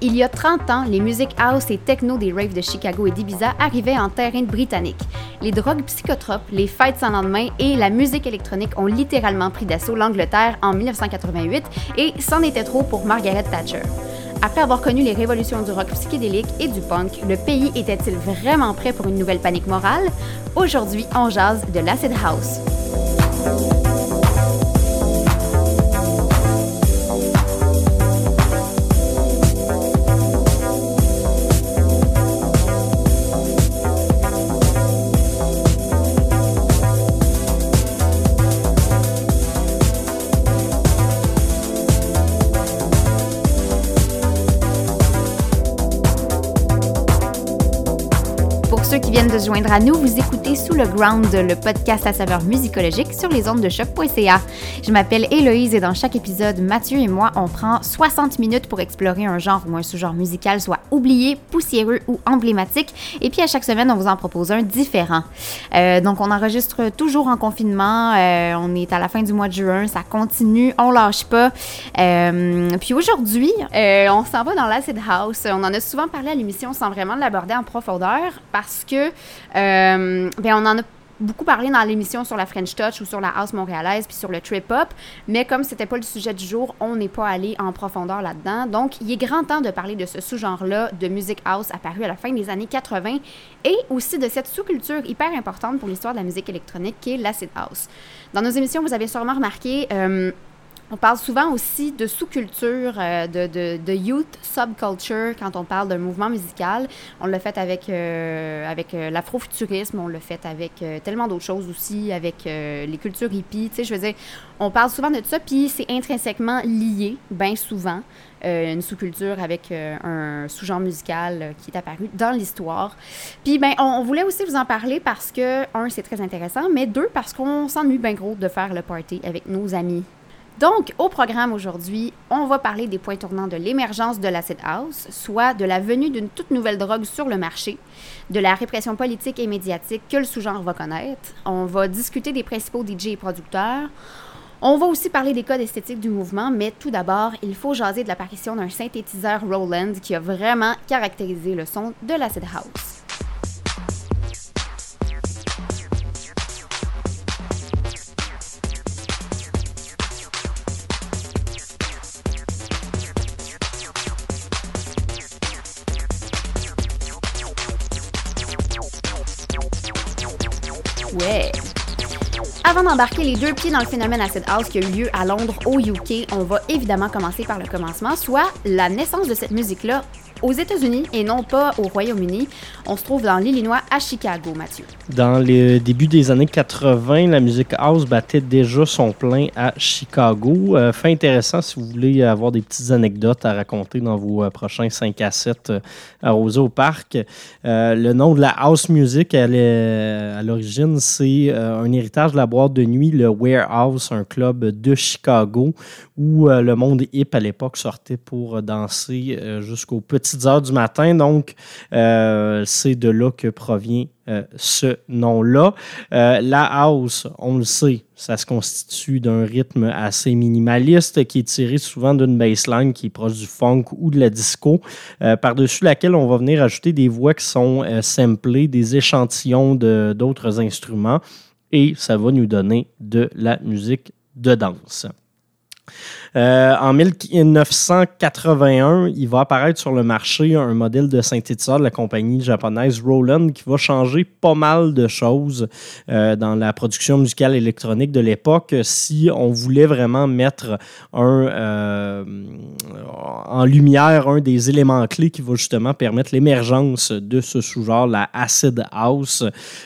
Il y a 30 ans, les musiques house et techno des raves de Chicago et d'Ibiza arrivaient en terrain britannique. Les drogues psychotropes, les fêtes sans lendemain et la musique électronique ont littéralement pris d'assaut l'Angleterre en 1988 et c'en était trop pour Margaret Thatcher. Après avoir connu les révolutions du rock psychédélique et du punk, le pays était-il vraiment prêt pour une nouvelle panique morale? Aujourd'hui, on jase de l'acid house. Qui viennent de se joindre à nous, vous écoutez Sous le Ground, le podcast à saveur musicologique sur les ondes de choc.ca. Je m'appelle Héloïse et dans chaque épisode, Mathieu et moi, on prend 60 minutes pour explorer un genre ou un sous-genre musical, soit oublié, poussiéreux ou emblématique. Et puis à chaque semaine, on vous en propose un différent. Euh, donc on enregistre toujours en confinement. Euh, on est à la fin du mois de juin, ça continue, on lâche pas. Euh, puis aujourd'hui, on s'en va dans l'acid house. On en a souvent parlé à l'émission sans vraiment l'aborder en profondeur parce que euh, ben, on en a beaucoup parlé dans l'émission sur la French Touch ou sur la house montréalaise puis sur le trip hop, mais comme c'était pas le sujet du jour, on n'est pas allé en profondeur là-dedans. Donc, il est grand temps de parler de ce sous-genre-là de music house apparu à la fin des années 80 et aussi de cette sous-culture hyper importante pour l'histoire de la musique électronique qui est l'acid house. Dans nos émissions, vous avez sûrement remarqué euh, on parle souvent aussi de sous-culture, euh, de, de, youth subculture quand on parle d'un mouvement musical. On l'a fait avec, euh, avec euh, l'afrofuturisme, on l'a fait avec tellement d'autres choses aussi, avec les cultures hippies. Tu sais, je veux dire, on parle souvent de ça, puis c'est intrinsèquement lié, bien souvent, une sous-culture avec un sous-genre musical qui est apparu dans l'histoire. Puis, ben, on, voulait aussi vous en parler parce que, un, c'est très intéressant, mais deux, parce qu'on s'ennuie bien gros de faire le party avec nos amis donc, au programme aujourd'hui, on va parler des points tournants de l'émergence de l'acid house, soit de la venue d'une toute nouvelle drogue sur le marché, de la répression politique et médiatique que le sous-genre va connaître. On va discuter des principaux DJ et producteurs. On va aussi parler des codes esthétiques du mouvement, mais tout d'abord, il faut jaser de l'apparition d'un synthétiseur Roland qui a vraiment caractérisé le son de l'acid house. Avant d'embarquer les deux pieds dans le phénomène Acid House qui a eu lieu à Londres, au UK, on va évidemment commencer par le commencement, soit la naissance de cette musique-là aux États-Unis et non pas au Royaume-Uni. On se trouve dans l'Illinois à Chicago, Mathieu. Dans le début des années 80, la musique house battait déjà son plein à Chicago. Euh, fait intéressant si vous voulez avoir des petites anecdotes à raconter dans vos euh, prochains 5 à 7 euh, arrosés au parc. le nom de la house music à l'origine, c'est un héritage de la boîte de nuit, le Warehouse, un club de Chicago où le monde hip à l'époque sortait pour danser jusqu'au petit heures du matin. Donc, euh, c'est de là que provient euh, ce nom-là. Euh, la house, on le sait, ça se constitue d'un rythme assez minimaliste qui est tiré souvent d'une baseline qui est proche du funk ou de la disco, par-dessus laquelle on va venir ajouter des voix qui sont samplées, des échantillons d'autres instruments, et ça va nous donner de la musique de danse. Euh, en 1981, il va apparaître sur le marché un modèle de synthétiseur de la compagnie japonaise Roland qui va changer pas mal de choses euh, dans la production musicale électronique de l'époque si on voulait vraiment mettre un, euh, en lumière un des éléments clés qui va justement permettre l'émergence de ce sous-genre, la acid house,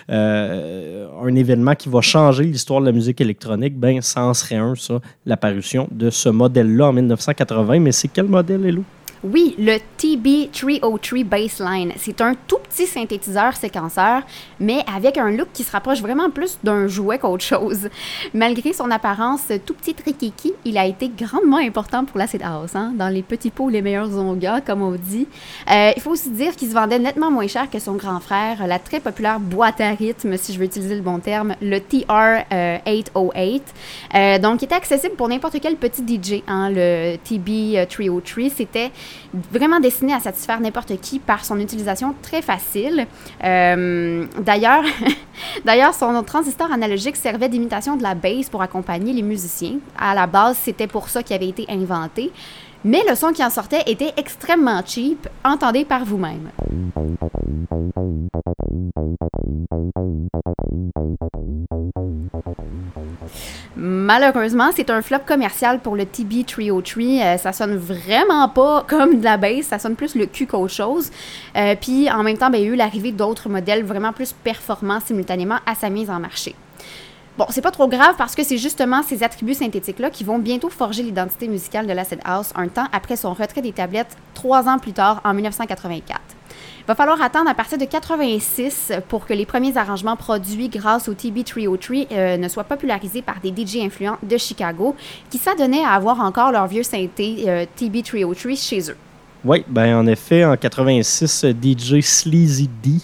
un événement qui va changer l'histoire de la musique électronique. Ben, ça en serait un, ça, l'apparition de ce modèle-là en 1980. Mais c'est quel modèle, Hello? Oui, le TB303 Baseline. C'est un tout petit synthétiseur séquenceur, mais avec un look qui se rapproche vraiment plus d'un jouet qu'autre chose. Malgré son apparence tout petit trikiki, il a été grandement important pour l'acid house. Hein? Dans les petits pots, les meilleurs ongas, comme on dit. Euh, il faut aussi dire qu'il se vendait nettement moins cher que son grand frère, la très populaire boîte à rythme, si je veux utiliser le bon terme, le TR-808. Euh, donc, il était accessible pour n'importe quel petit DJ. Hein? Le TB303, c'était vraiment destiné à satisfaire n'importe qui par son utilisation très facile. Euh, d'ailleurs, d'ailleurs, son transistor analogique servait d'imitation de la bass pour accompagner les musiciens. À la base, c'était pour ça qu'il avait été inventé. Mais le son qui en sortait était extrêmement cheap. Entendez par vous-même. Malheureusement, c'est un flop commercial pour le TB303. Euh, ça sonne vraiment pas comme de la bass, ça sonne plus le cul qu'autre chose. Euh, puis en même temps, ben, il y a eu l'arrivée d'autres modèles vraiment plus performants simultanément à sa mise en marché. Bon, c'est pas trop grave parce que c'est justement ces attributs synthétiques-là qui vont bientôt forger l'identité musicale de l'acid house un temps après son retrait des tablettes, trois ans plus tard, en 1984. Va falloir attendre à partir de 86 pour que les premiers arrangements produits grâce au TB303 euh, ne soient popularisés par des DJ influents de Chicago qui s'adonnaient à avoir encore leur vieux synthé euh, TB303 chez eux. Oui, ben en effet, en 86, DJ Sleazy D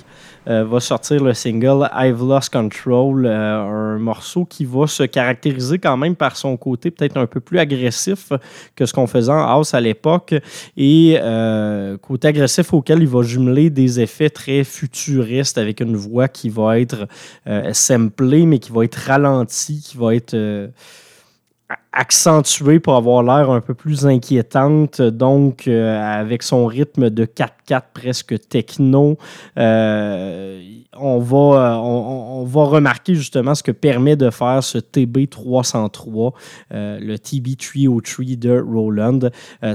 euh, va sortir le single I've Lost Control, euh, un morceau qui va se caractériser quand même par son côté peut-être un peu plus agressif que ce qu'on faisait en house à l'époque et euh, côté agressif auquel il va jumeler des effets très futuristes avec une voix qui va être samplée mais qui va être ralentie, qui va être accentuée pour avoir l'air un peu plus inquiétante, donc euh, avec son rythme de 4-4 presque techno. Euh, on, va, euh, on, va remarquer justement ce que permet de faire ce TB303, le TB303 de Roland.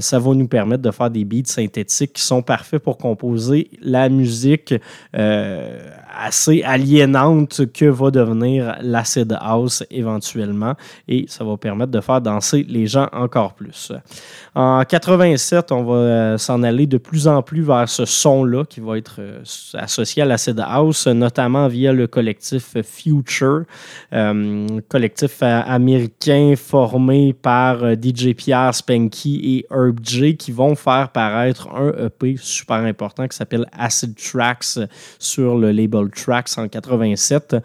ça va nous permettre de faire des beats synthétiques qui sont parfaits pour composer la musique assez aliénante que va devenir l'acid house éventuellement et ça va permettre de faire danser les gens encore plus. En 87, on va euh, s'en aller de plus en plus vers ce son-là qui va être euh, associé à l'acid house, notamment via le collectif Future, euh, collectif américain formé par DJ Pierre Spanky et Herb J qui vont faire paraître un EP super important qui s'appelle Acid Tracks sur le label Tracks en 87.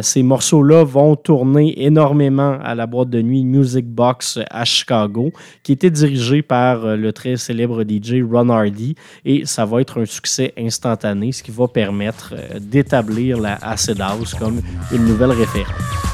ces morceaux-là vont tourner énormément à la boîte de nuit Music Box à Chicago, qui était dirigé par euh, le très célèbre DJ Ron Hardy. Et ça va être un succès instantané, ce qui va permettre euh, d'établir la Acid House comme une nouvelle référence.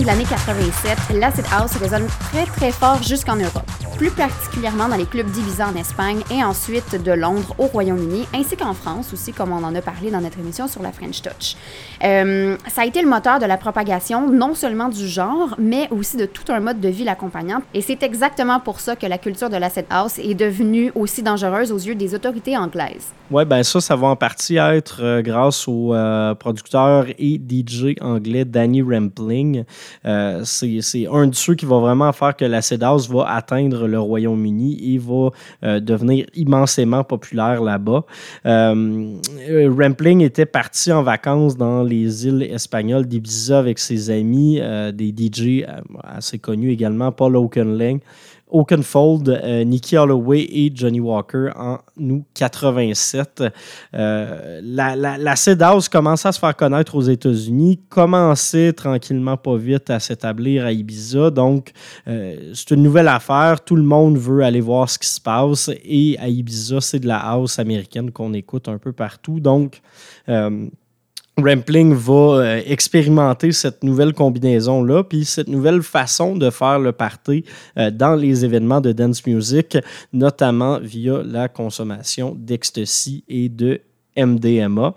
De l'année 87, l'acid house résonne très très fort jusqu'en Europe plus particulièrement dans les clubs divisés en Espagne et ensuite de Londres au Royaume-Uni, ainsi qu'en France aussi, comme on en a parlé dans notre émission sur la French Touch. Euh, ça a été le moteur de la propagation non seulement du genre, mais aussi de tout un mode de vie l'accompagnant. Et c'est exactement pour ça que la culture de l'acid house est devenue aussi dangereuse aux yeux des autorités anglaises. Oui, ben ça, ça va en partie être euh, grâce au euh, producteur et DJ anglais Danny Rampling. c'est un de ceux qui va vraiment faire que l'acid house va atteindre le Royaume-Uni et va euh, devenir immensément populaire là-bas. Euh, Rampling était parti en vacances dans les îles espagnoles d'Ibiza avec ses amis, euh, des DJ assez connus également, Paul Oakenling Oakenfold, euh, Nicky Holloway et Johnny Walker en nous 87. Euh, la, la, la House commençait à se faire connaître aux États-Unis, commençait tranquillement pas vite à s'établir à Ibiza. Donc, euh, c'est une nouvelle affaire. Tout le monde veut aller voir ce qui se passe. Et à Ibiza, c'est de la house américaine qu'on écoute un peu partout. Donc, Rampling va euh, expérimenter cette nouvelle combinaison-là, puis cette nouvelle façon de faire le party euh, dans les événements de dance music, notamment via la consommation d'ecstasy et de MDMA.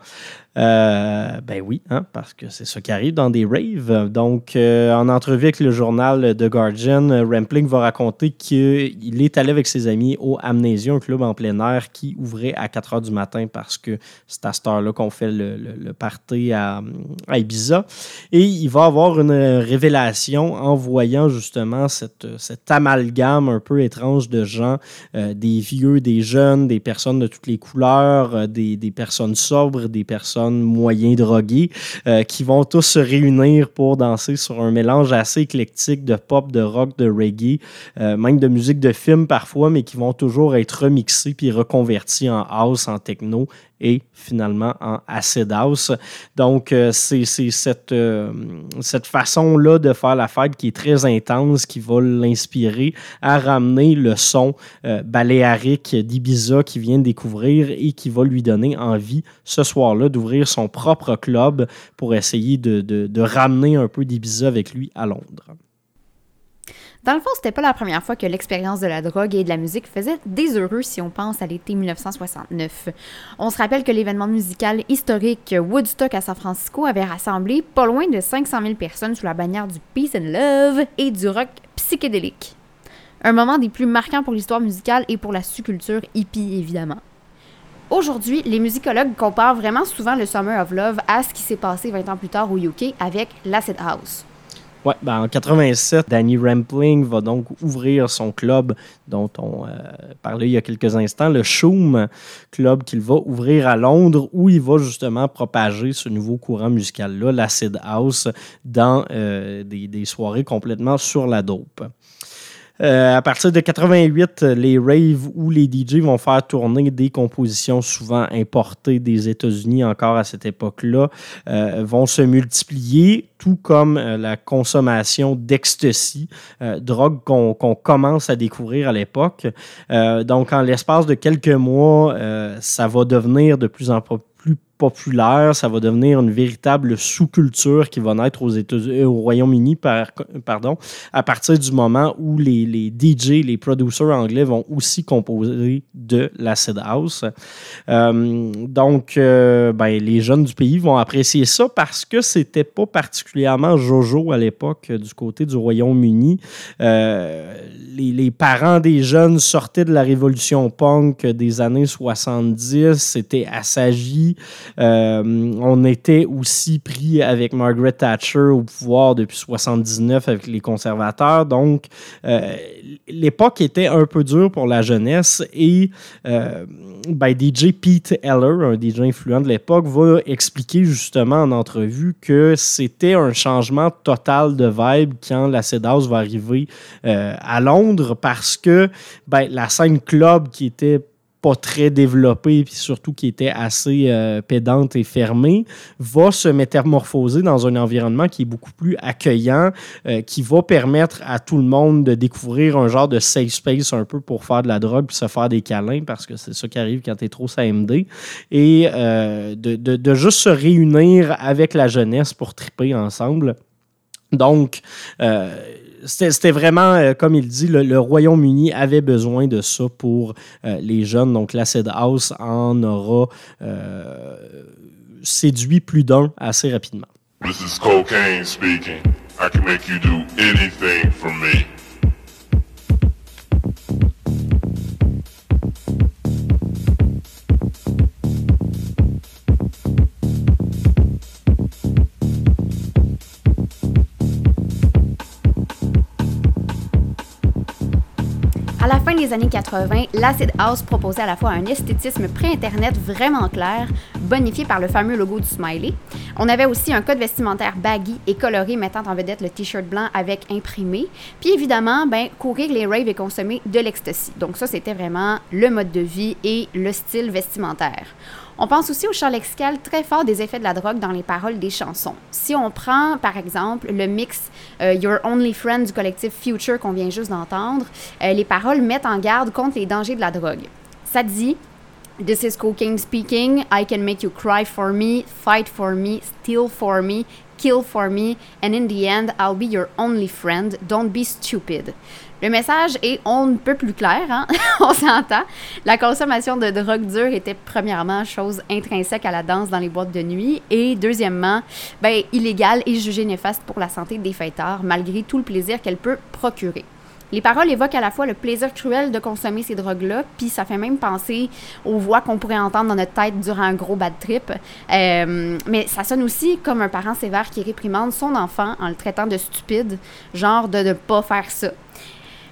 Euh, ben oui, hein, parce que c'est ça qui arrive dans des raves. Donc, euh, en entrevue avec le journal The Guardian, Rampling va raconter qu'il est allé avec ses amis au Amnesia, un club en plein air qui ouvrait à 4 heures du matin parce que c'est à cette heure-là qu'on fait le, le, party à, Ibiza. Et il va avoir une révélation en voyant justement cette, cet amalgame un peu étrange de gens, euh, des vieux, des jeunes, des personnes de toutes les couleurs, des personnes sobres, des personnes moyens drogués euh, qui vont tous se réunir pour danser sur un mélange assez éclectique de pop, de rock, de reggae, euh, même de musique de film parfois, mais qui vont toujours être remixés puis reconvertis en house, en techno et finalement en acid house. Donc, euh, c'est cette, euh, cette façon-là de faire la fête qui est très intense, qui va l'inspirer à ramener le son euh, baléarique d'Ibiza qu'il vient de découvrir et qui va lui donner envie ce soir-là d'ouvrir son propre club pour essayer de, de, de ramener un peu d'Ibiza avec lui à Londres. Dans le fond, c'était pas la première fois que l'expérience de la drogue et de la musique faisait des heureux si on pense à l'été 1969. On se rappelle que l'événement musical historique Woodstock à San Francisco avait rassemblé pas loin de 500 000 personnes sous la bannière du peace and love et du rock psychédélique. Un moment des plus marquants pour l'histoire musicale et pour la sous-culture hippie, évidemment. Aujourd'hui, les musicologues comparent vraiment souvent le Summer of Love à ce qui s'est passé 20 ans plus tard au UK avec l'Acid House. Ouais, ben en 87, Danny Rampling va donc ouvrir son club dont on euh, parlait il y a quelques instants, le Shoom Club qu'il va ouvrir à Londres où il va justement propager ce nouveau courant musical-là, l'acid house, dans euh, des, des, soirées complètement sur la dope. Euh, à partir de 88, les raves ou les DJ vont faire tourner des compositions souvent importées des États-Unis encore à cette époque-là, euh, vont se multiplier, tout comme euh, la consommation d'ecstasy, drogue qu'on commence à découvrir à l'époque. donc, en l'espace de quelques mois, ça va devenir de plus en plus populaire, ça va devenir une véritable sous-culture qui va naître euh, au Royaume-Uni par, pardon, à partir du moment où les, les DJ, les producers anglais vont aussi composer de l'acid house. Euh, donc, euh, ben, les jeunes du pays vont apprécier ça parce que c'était pas particulièrement jojo à l'époque du côté du Royaume-Uni. les, les, parents des jeunes sortaient de la révolution punk des années 70, c'était assagi. Euh, on était aussi pris avec Margaret Thatcher au pouvoir depuis 79 avec les conservateurs. Donc, euh, l'époque était un peu dure pour la jeunesse et euh, ben, DJ Pete Eller, un DJ influent de l'époque, va expliquer justement en entrevue que c'était un changement total de vibe quand la House va arriver à Londres parce que ben, la scène club qui était pas très développée, puis surtout qui était assez euh, pédante et fermée, va se métamorphoser dans un environnement qui est beaucoup plus accueillant, euh, qui va permettre à tout le monde de découvrir un genre de safe space un peu pour faire de la drogue puis se faire des câlins, parce que c'est ça qui arrive quand tu es trop SAMD, et euh, de, de, de, juste se réunir avec la jeunesse pour triper ensemble. Donc, c'était vraiment, euh, comme il dit, le, Royaume-Uni avait besoin de ça pour euh, les jeunes. Donc, l'Acid House en aura euh, séduit plus d'un assez rapidement. This is cocaine speaking. I can make you do anything for me. Fin des années 80, l'acid house proposait à la fois un esthétisme pré-internet vraiment clair, bonifié par le fameux logo du smiley. On avait aussi un code vestimentaire baggy et coloré mettant en vedette le t-shirt blanc avec imprimé. Puis évidemment, ben, courir les raves et consommer de l'ecstasy. Donc ça, c'était vraiment le mode de vie et le style vestimentaire. On pense aussi au champ lexical très fort des effets de la drogue dans les paroles des chansons. Si on prend, par exemple, le mix euh, Your Only Friend du collectif Future qu'on vient juste d'entendre, euh, les paroles mettent en garde contre les dangers de la drogue. Ça dit This is cocaine speaking. I can make you cry for me, fight for me, steal for me, kill for me, and in the end, I'll be your only friend. Don't be stupid. Le message est on ne peut plus clair, hein? on s'entend. La consommation de drogue dure était premièrement chose intrinsèque à la danse dans les boîtes de nuit et deuxièmement, ben, illégale et jugée néfaste pour la santé des fêteurs malgré tout le plaisir qu'elle peut procurer. Les paroles évoquent à la fois le plaisir cruel de consommer ces drogues-là, puis ça fait même penser aux voix qu'on pourrait entendre dans notre tête durant un gros bad trip. Euh, mais ça sonne aussi comme un parent sévère qui réprimande son enfant en le traitant de stupide, genre de ne pas faire ça.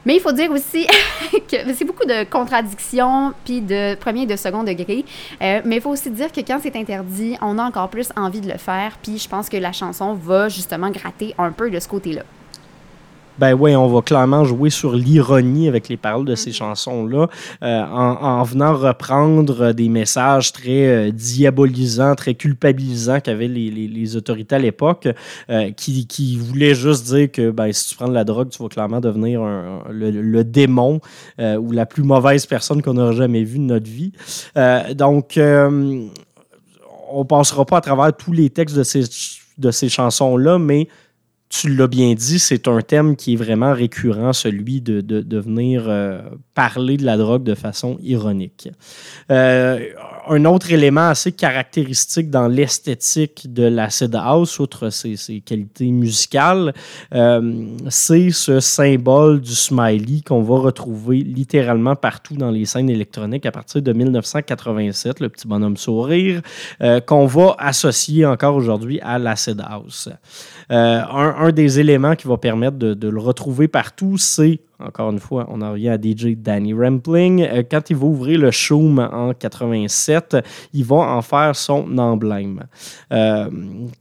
Mais il faut dire aussi que c'est beaucoup de contradictions puis de premier et de second degré. Euh, mais il faut aussi dire que quand c'est interdit, on a encore plus envie de le faire. Puis je pense que la chanson va justement gratter un peu de ce côté-là ben oui, on va clairement jouer sur l'ironie avec les paroles de ces mm-hmm. chansons-là, euh, en, venant reprendre des messages très euh, diabolisants, très culpabilisants qu'avaient les, autorités à l'époque, euh, qui, qui, voulaient juste dire que ben, si tu prends de la drogue, tu vas clairement devenir le, démon ou la plus mauvaise personne qu'on aura jamais vue de notre vie. donc, on passera pas à travers tous les textes de ces, de ces chansons-là, mais tu l'as bien dit, c'est un thème qui est vraiment récurrent, celui de, de, venir euh, parler de la drogue de façon ironique. Euh, un autre élément assez caractéristique dans l'esthétique de l'acid house, outre ses, qualités musicales, euh, c'est ce symbole du smiley qu'on va retrouver littéralement partout dans les scènes électroniques à partir de 1987, le petit bonhomme sourire, qu'on va associer encore aujourd'hui à l'acid house. un, un des éléments qui va permettre de, le retrouver partout, c'est encore une fois, on en revient à DJ Danny Rampling. Euh, quand il va ouvrir le Shoom en 87, il va en faire son emblème. Euh,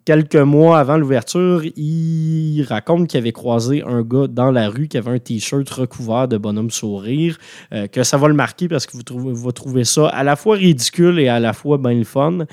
quelques mois avant l'ouverture, il raconte qu'il avait croisé un gars dans la rue qui avait un t-shirt recouvert de bonhomme sourire, euh, que ça va le marquer parce que vous, trouvez, vous trouvez ça à la fois ridicule et à la fois bien le fun.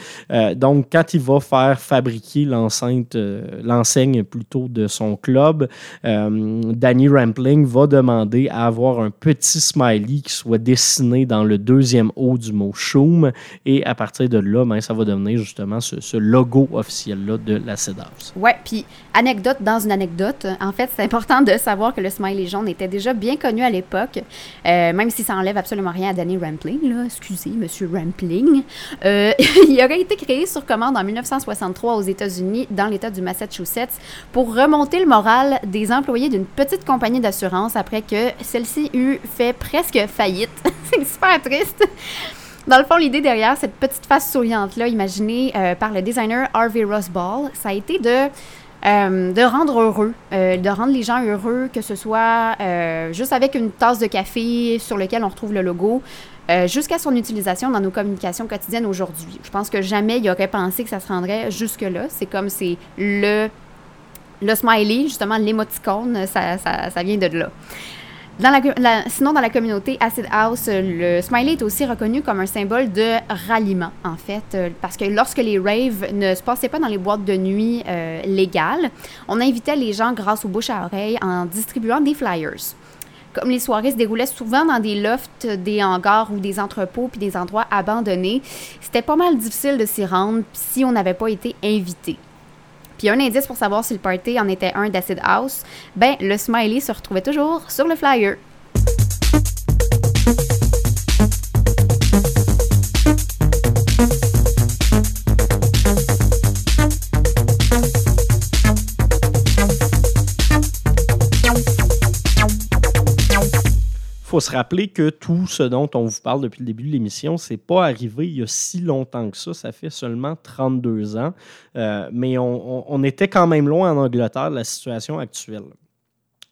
donc, quand il va faire fabriquer l'enceinte, l'enseigne plutôt de son club, Danny Rampling va demander à avoir un petit smiley qui soit dessiné dans le deuxième haut du mot Shoom. Et à partir de là, ben, ça va devenir justement ce, logo officiel-là de la CEDAS. Ouais, puis anecdote dans une anecdote. En fait, c'est important de savoir que le smiley jaune était déjà bien connu à l'époque, euh, même si ça enlève absolument rien à Danny Rampling. Là. Excusez, monsieur Rampling. Euh, il aurait été créé sur commande en 1963 aux États-Unis, dans l'État du Massachusetts, pour remonter le moral des employés d'une petite compagnie d'assurance après que celle-ci eut fait presque faillite. c'est super triste. Dans le fond, l'idée derrière cette petite face souriante-là, imaginée euh, par le designer Harvey Ball, ça a été de, euh, de rendre heureux, euh, de rendre les gens heureux, que ce soit juste avec une tasse de café sur lequel on retrouve le logo, jusqu'à son utilisation dans nos communications quotidiennes aujourd'hui. Je pense que jamais il aurait pensé que ça se rendrait jusque-là. C'est comme c'est le, le smiley, justement l'émoticône, ça, ça, vient de là sinon, dans la communauté Acid House, le smiley est aussi reconnu comme un symbole de ralliement, en fait, euh, parce que lorsque les raves ne se passaient pas dans les boîtes de nuit euh, légales, on invitait les gens grâce aux bouches à oreille en distribuant des flyers. Comme les soirées se déroulaient souvent dans des lofts, des hangars ou des entrepôts puis des endroits abandonnés, c'était pas mal difficile de s'y rendre si on n'avait pas été invité. Puis un indice pour savoir si le party en était un d'Acid House, ben le smiley se retrouvait toujours sur le flyer. Faut se rappeler que tout ce dont on vous parle depuis le début de l'émission, c'est pas arrivé il y a si longtemps que ça. Ça fait seulement 32 ans. Euh, mais on, était quand même loin en Angleterre de la situation actuelle.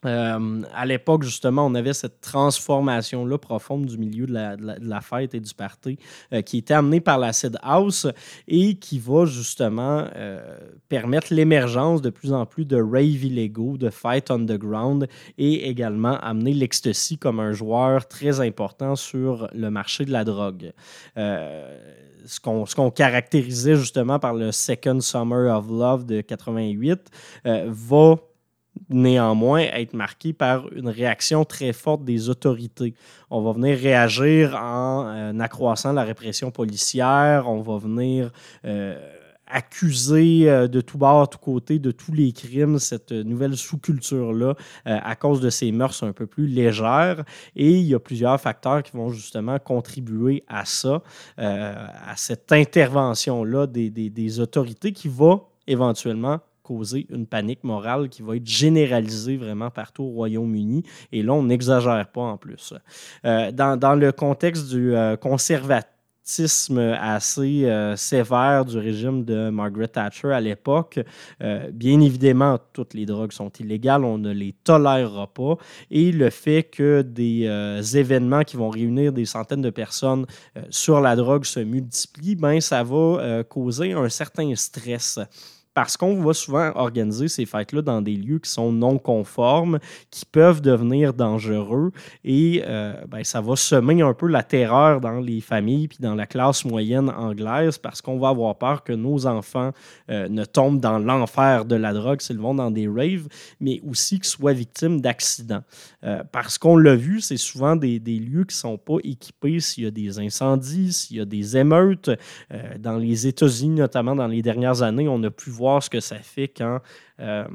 Euh, à l'époque, justement, on avait cette transformation-là profonde du milieu de la, fête et du party euh, qui était amenée par l'acid house et qui va justement euh, permettre l'émergence de plus en plus de rave illégaux, de fight underground et également amener l'ecstasy comme un joueur très important sur le marché de la drogue. ce qu'on caractérisait justement par le Second Summer of Love de 88 va néanmoins être marqué par une réaction très forte des autorités. On va venir réagir en euh, accroissant la répression policière, on va venir euh, accuser euh, de tout bord, tout côté, de tous les crimes, cette nouvelle sous-culture-là, à cause de ces mœurs un peu plus légères. Et il y a plusieurs facteurs qui vont justement contribuer à ça, à cette intervention-là des autorités qui va éventuellement causer une panique morale qui va être généralisée vraiment partout au Royaume-Uni. Et là, on n'exagère pas en plus. Euh, dans, le contexte du euh, conservatisme assez euh, sévère du régime de Margaret Thatcher à l'époque. bien évidemment, toutes les drogues sont illégales, on ne les tolérera pas. Et le fait que des événements qui vont réunir des centaines de personnes sur la drogue se multiplient, ben, ça va causer un certain stress parce qu'on va souvent organiser ces fêtes-là dans des lieux qui sont non conformes, qui peuvent devenir dangereux, et euh, ben, ça va semer un peu la terreur dans les familles puis dans la classe moyenne anglaise, parce qu'on va avoir peur que nos enfants euh, ne tombent dans l'enfer de la drogue s'ils vont dans des raves, mais aussi qu'ils soient victimes d'accidents. Euh, parce qu'on l'a vu, c'est souvent des, des, lieux qui ne sont pas équipés s'il y a des incendies, s'il y a des émeutes. dans les États-Unis, notamment dans les dernières années, on a pu voir ce que ça fait quand euh,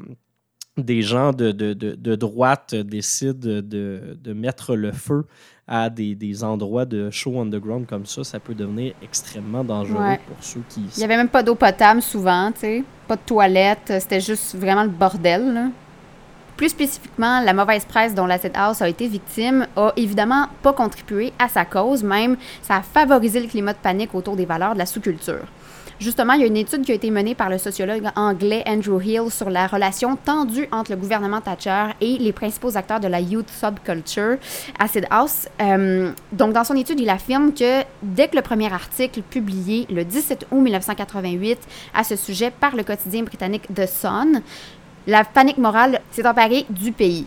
des gens de, de, droite décident de, mettre le feu à des, endroits de show underground comme ça, ça peut devenir extrêmement dangereux pour ceux qui... Il n'y avait même pas d'eau potable souvent, tu sais, pas de toilette, c'était juste vraiment le bordel. Plus spécifiquement, la mauvaise presse dont la House a été victime a évidemment pas contribué à sa cause, même ça a favorisé le climat de panique autour des valeurs de la sous-culture. Justement, il y a une étude qui a été menée par le sociologue anglais Andrew Hill sur la relation tendue entre le gouvernement Thatcher et les principaux acteurs de la youth subculture, Acid House. Euh, donc, dans son étude, il affirme que dès que le premier article publié le 17 août 1988 à ce sujet par le quotidien britannique The Sun, la panique morale s'est emparée du pays.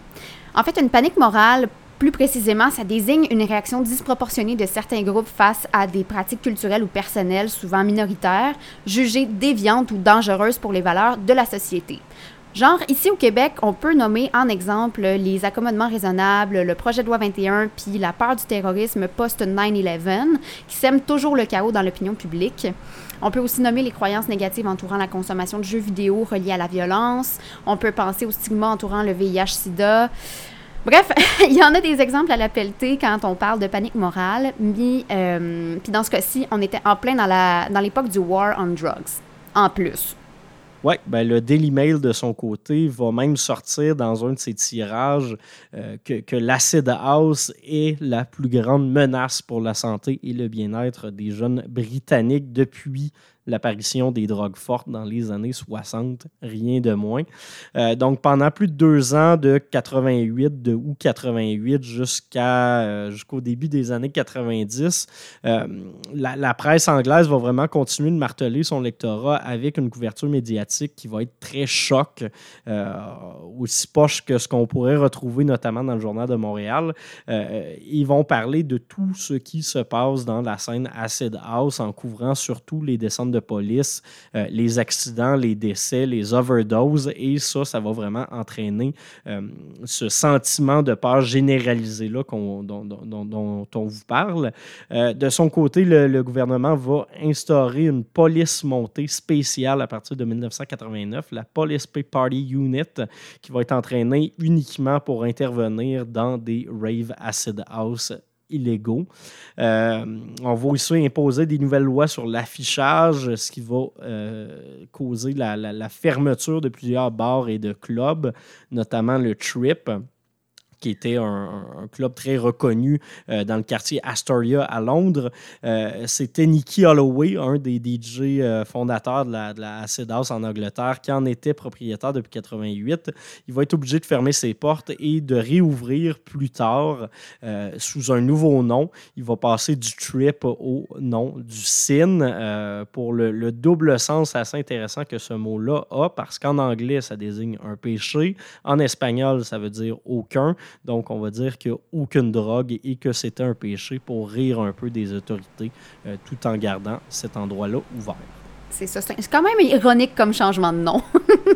En fait, une panique morale plus précisément, ça désigne une réaction disproportionnée de certains groupes face à des pratiques culturelles ou personnelles, souvent minoritaires, jugées déviantes ou dangereuses pour les valeurs de la société. Genre, ici au Québec, on peut nommer en exemple les accommodements raisonnables, le projet de loi 21, puis la peur du terrorisme post-9-11, qui sème toujours le chaos dans l'opinion publique. On peut aussi nommer les croyances négatives entourant la consommation de jeux vidéo reliés à la violence. On peut penser au stigma entourant le VIH-Sida. Bref, il y en a des exemples à la pelletée quand on parle de panique morale, mais euh, puis dans ce cas-ci, on était en plein dans, la, dans l'époque du War on Drugs, en plus. Oui, ben le Daily Mail de son côté va même sortir dans un de ses tirages euh, que, que l'acid house est la plus grande menace pour la santé et le bien-être des jeunes Britanniques depuis l'apparition des drogues fortes dans les années 60, rien de moins. Euh, donc, pendant plus de deux ans, de 88, de août 88 jusqu'à, euh, jusqu'au début des années 90, euh, la, presse anglaise va vraiment continuer de marteler son lectorat avec une couverture médiatique qui va être très choc, aussi poche que ce qu'on pourrait retrouver notamment dans le Journal de Montréal. ils vont parler de tout ce qui se passe dans la scène Acid House en couvrant surtout les descentes de police, euh, les accidents, les décès, les overdoses, et ça, ça va vraiment entraîner euh, ce sentiment de peur généralisé là dont, on vous parle. Euh, de son côté, le, gouvernement va instaurer une police montée spéciale à partir de 1989, la Police Pay Party Unit, qui va être entraînée uniquement pour intervenir dans des rave acid house illégaux. Euh, on va aussi imposer des nouvelles lois sur l'affichage, ce qui va euh, causer la, fermeture de plusieurs bars et de clubs, notamment le Trip qui était un, club très reconnu dans le quartier Astoria à Londres. C'était Nicky Holloway, un des DJ fondateurs de la, de en Angleterre, qui en était propriétaire depuis 88. Il va être obligé de fermer ses portes et de réouvrir plus tard sous un nouveau nom. Il va passer du Trip au nom du Sin pour le, le double sens assez intéressant que ce mot-là a, parce qu'en anglais, ça désigne un péché. En espagnol, ça veut dire aucun. Donc, on va dire qu'il n'y a aucune drogue et que c'était un péché pour rire un peu des autorités, euh, tout en gardant cet endroit-là ouvert. C'est ça. C'est quand même ironique comme changement de nom.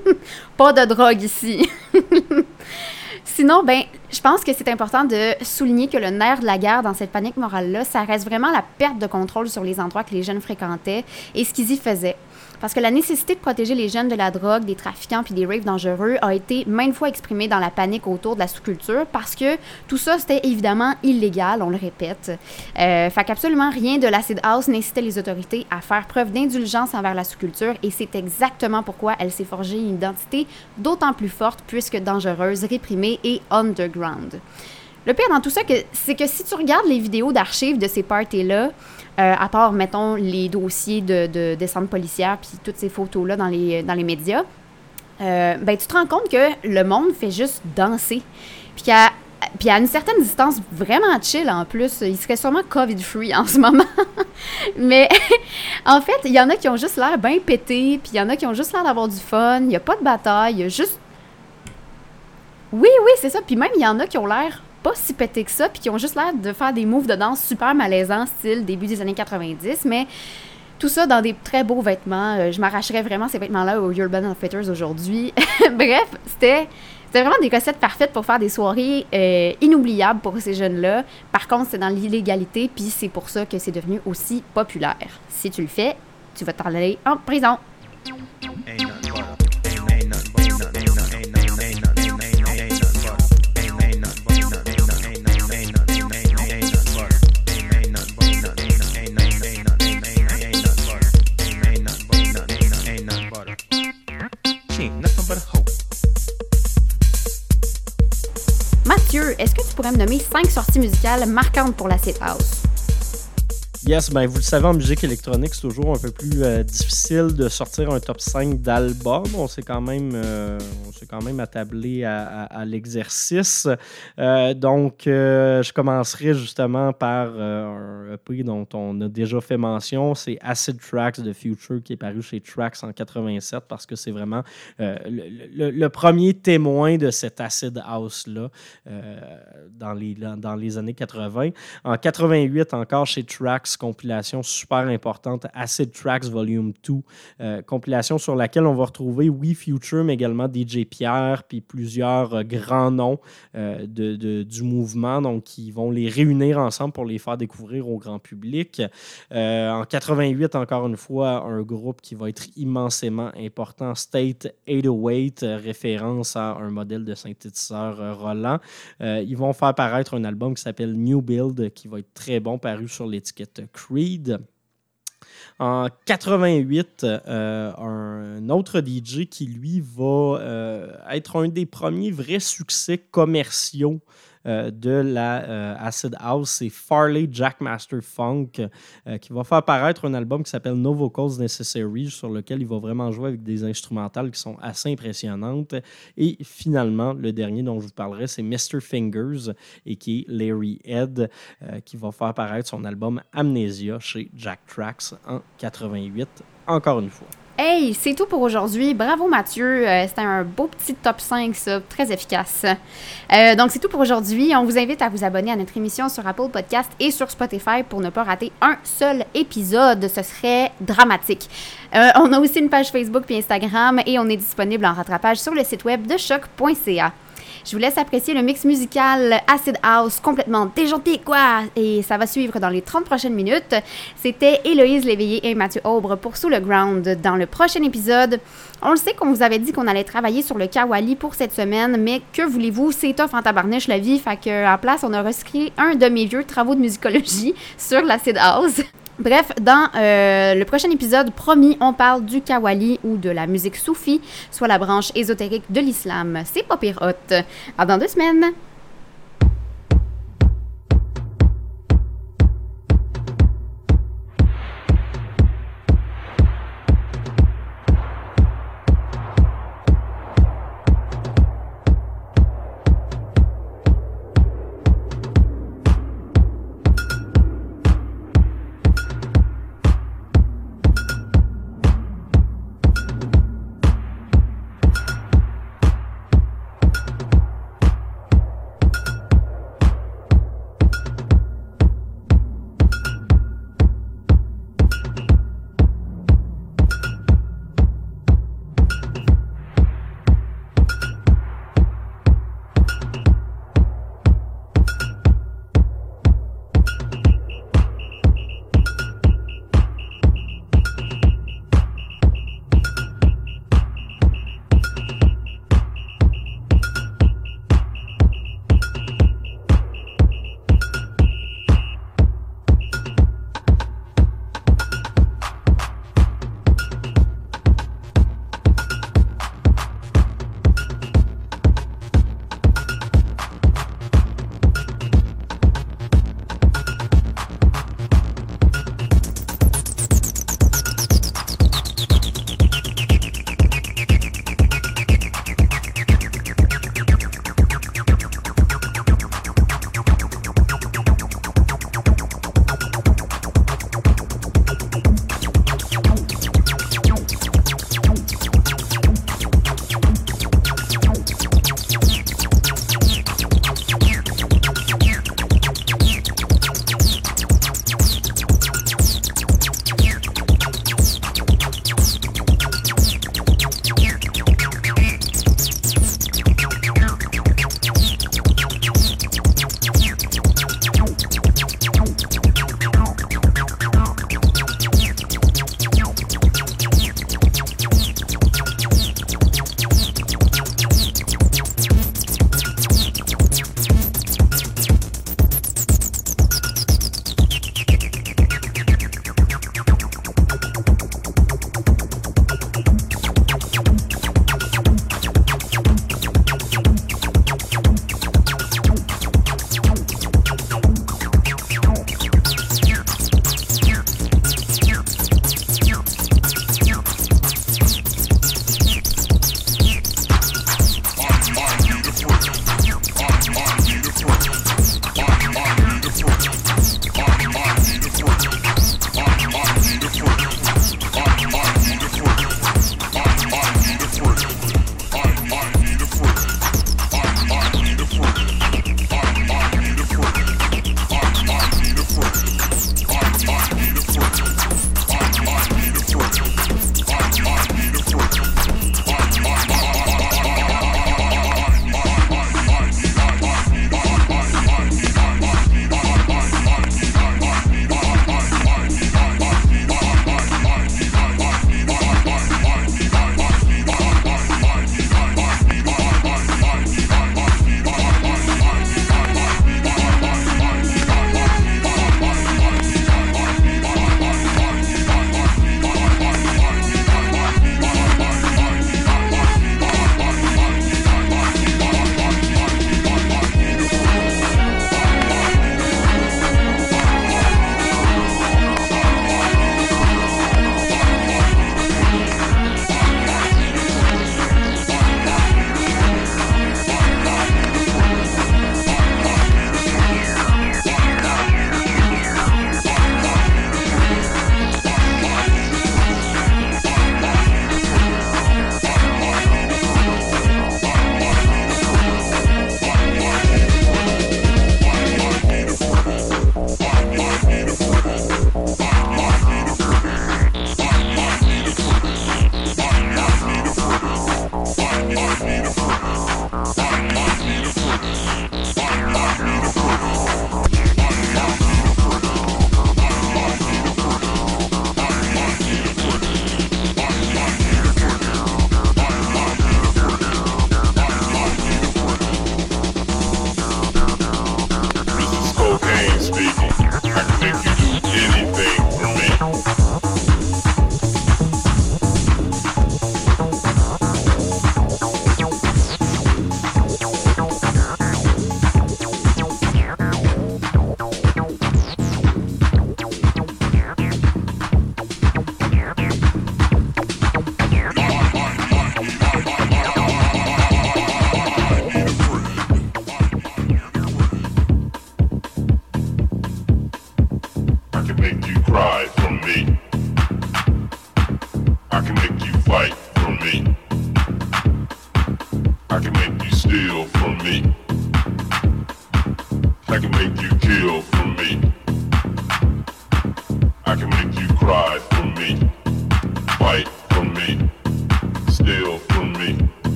Pas de drogue ici. Sinon, ben, je pense que c'est important de souligner que le nerf de la guerre dans cette panique morale-là, ça reste vraiment la perte de contrôle sur les endroits que les jeunes fréquentaient et ce qu'ils y faisaient. Parce que la nécessité de protéger les jeunes de la drogue, des trafiquants puis des raves dangereux a été maintes fois exprimée dans la panique autour de la sous-culture parce que tout ça, c'était évidemment illégal, on le répète. Euh, fait qu'absolument rien de l'acid house n'incitait les autorités à faire preuve d'indulgence envers la sous-culture et c'est exactement pourquoi elle s'est forgée une identité d'autant plus forte puisque dangereuse, réprimée et underground. Le pire dans tout ça, c'est que si tu regardes les vidéos d'archives de ces parties-là, euh, à part, mettons, les dossiers de, de descente policière puis toutes ces photos-là dans les, dans les médias, euh, ben, tu te rends compte que le monde fait juste danser. Puis qu'à à une certaine distance, vraiment chill en plus. Il serait sûrement COVID-free en ce moment. Mais en fait, il y en a qui ont juste l'air bien pété, puis il y en a qui ont juste l'air d'avoir du fun. Il n'y a pas de bataille, il y a juste. Oui, oui, c'est ça. Puis même, il y en a qui ont l'air pas si pétés que ça, puis qui ont juste l'air de faire des moves de danse super malaisants, style début des années 90, mais tout ça dans des très beaux vêtements. Euh, je m'arracherais vraiment ces vêtements-là aux Urban Outfitters aujourd'hui. Bref, c'était vraiment des recettes parfaites pour faire des soirées euh, inoubliables pour ces jeunes-là. Par contre, c'est dans l'illégalité, puis c'est pour ça que c'est devenu aussi populaire. Si tu le fais, tu vas t'en en prison. Mathieu, est-ce que tu pourrais me nommer cinq sorties musicales marquantes pour la Sit House? Yes, ben vous le savez, en musique électronique, c'est toujours un peu plus euh, difficile de sortir un top 5 d'albums. On s'est quand même euh, on s'est quand même attablé à, l'exercice. Euh, donc, je commencerai justement par un EP dont on a déjà fait mention. C'est Acid Tracks de Future qui est paru chez Tracks en 87 parce que c'est vraiment le, le, premier témoin de cet Acid House-là dans, les, dans les années 80. En 88, encore chez Tracks, compilation super importante, Acid Tracks Volume 2, euh, compilation sur laquelle on va retrouver We Future, mais également DJ Pierre, puis plusieurs euh, grands noms euh, du mouvement, donc qui vont les réunir ensemble pour les faire découvrir au grand public. en 88, encore une fois, un groupe qui va être immensément important, State 808, référence à un modèle de synthétiseur Roland. ils vont faire paraître un album qui s'appelle New Build, qui va être très bon, paru sur l'étiquette Creed. En 88, euh, un autre DJ qui, lui, va euh, être un des premiers vrais succès commerciaux de la euh, Acid House, c'est Farley Jackmaster Funk, euh, qui va faire paraître un album qui s'appelle No Vocals Necessary, sur lequel il va vraiment jouer avec des instrumentales qui sont assez impressionnantes. Et finalement, le dernier dont je vous parlerai, c'est Mr. Fingers, et qui est Larry Head, qui va faire paraître son album Amnesia chez Jack Tracks en 88, encore une fois. Hey, c'est tout pour aujourd'hui. Bravo Mathieu. Euh, c'était un beau petit top 5, ça, très efficace. Euh, donc, c'est tout pour aujourd'hui. On vous invite à vous abonner à notre émission sur Apple Podcast et sur Spotify pour ne pas rater un seul épisode. Ce serait dramatique. Euh, on a aussi une page Facebook et Instagram et on est disponible en rattrapage sur le site web de choc.ca. Je vous laisse apprécier le mix musical Acid House complètement déjanté, quoi! Et ça va suivre dans les 30 prochaines minutes. C'était Héloïse Léveillé et Mathieu Aubre pour Sous le Ground. Dans le prochain épisode, on le sait qu'on vous avait dit qu'on allait travailler sur le Kawali pour cette semaine, mais que voulez-vous, c'est tough en tabarnèche la vie, fait qu'en place, on a recyclé un de mes vieux travaux de musicologie sur l'Acid House. Bref, dans euh, le prochain épisode, promis, on parle du kawali ou de la musique soufie, soit la branche ésotérique de l'islam. C'est pas pire hot. À dans deux semaines!